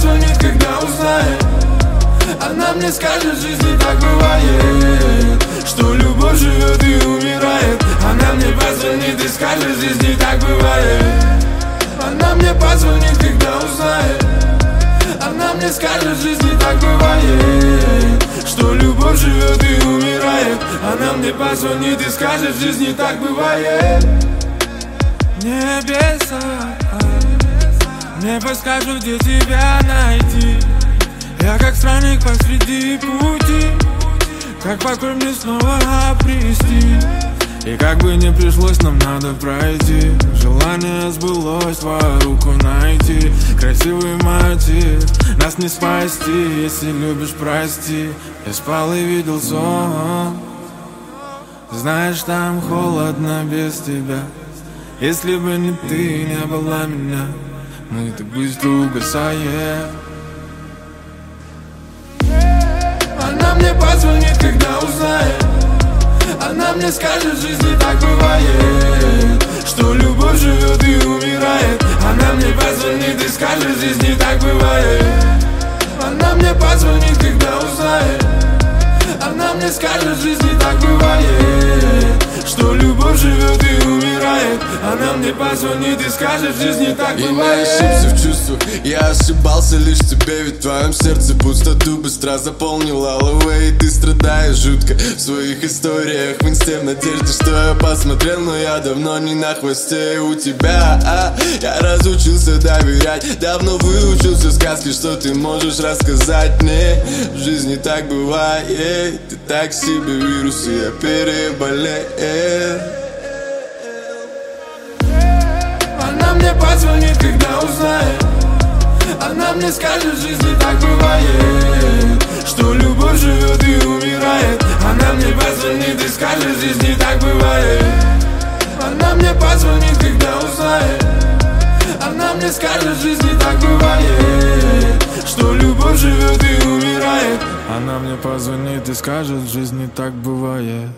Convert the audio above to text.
позвонит, когда узнает. Она мне скажет, жизни так бывает Что любовь живет и умирает. Она мне позвонит и скажет, жизни так бывает. Она мне позвонит, когда узнает. Она мне скажет, жизни так бывает Что любовь живет и умирает. Она мне позвонит и скажет, жизни так бывает. Небеса. Мне подскажут, где тебя найти. Я как странник посреди пути. Как покой мне снова обрести. И как бы не пришлось, нам надо пройти. Желание сбылось, твою руку найти. Красивый мотив, нас не спасти. Если любишь, прости. Я спал и видел сон. Знаешь, там холодно без тебя. Если бы не ты, не была меня Мы так быстро угасаем Она мне позвонит, когда узнает Она мне скажет, в жизни так бывает Что любовь живет и умирает. Она мне позвонит и скажет, в жизни так бывает. Она мне позвонит, когда узнает Она мне скажет, в жизни так бывает Что любовь живет и умирает. Она мне позвонит и скажет, в жизни так не бывает. ошибся в чувствах Я ошибался лишь тебе Ведь в твоем сердце пустоту быстро заполнил алловей И ты страдаешь жутко в своих историях. В инсте в надежде, что я посмотрел Но я давно не на хвосте. У тебя а? Я разучился доверять. Давно выучился сказки, что ты можешь рассказать мне. В жизни так бывает Ты так себе вирус, и я переболел Она мне позвонит, когда узнает. Она мне скажет, в жизни так бывает Что любовь живет и умирает. Она мне позвонит и скажет, в жизни так бывает. Она мне позвонит, когда узнает. Она мне скажет, в жизни так бывает Что любовь живет и умирает. Она мне позвонит и скажет, в жизни так бывает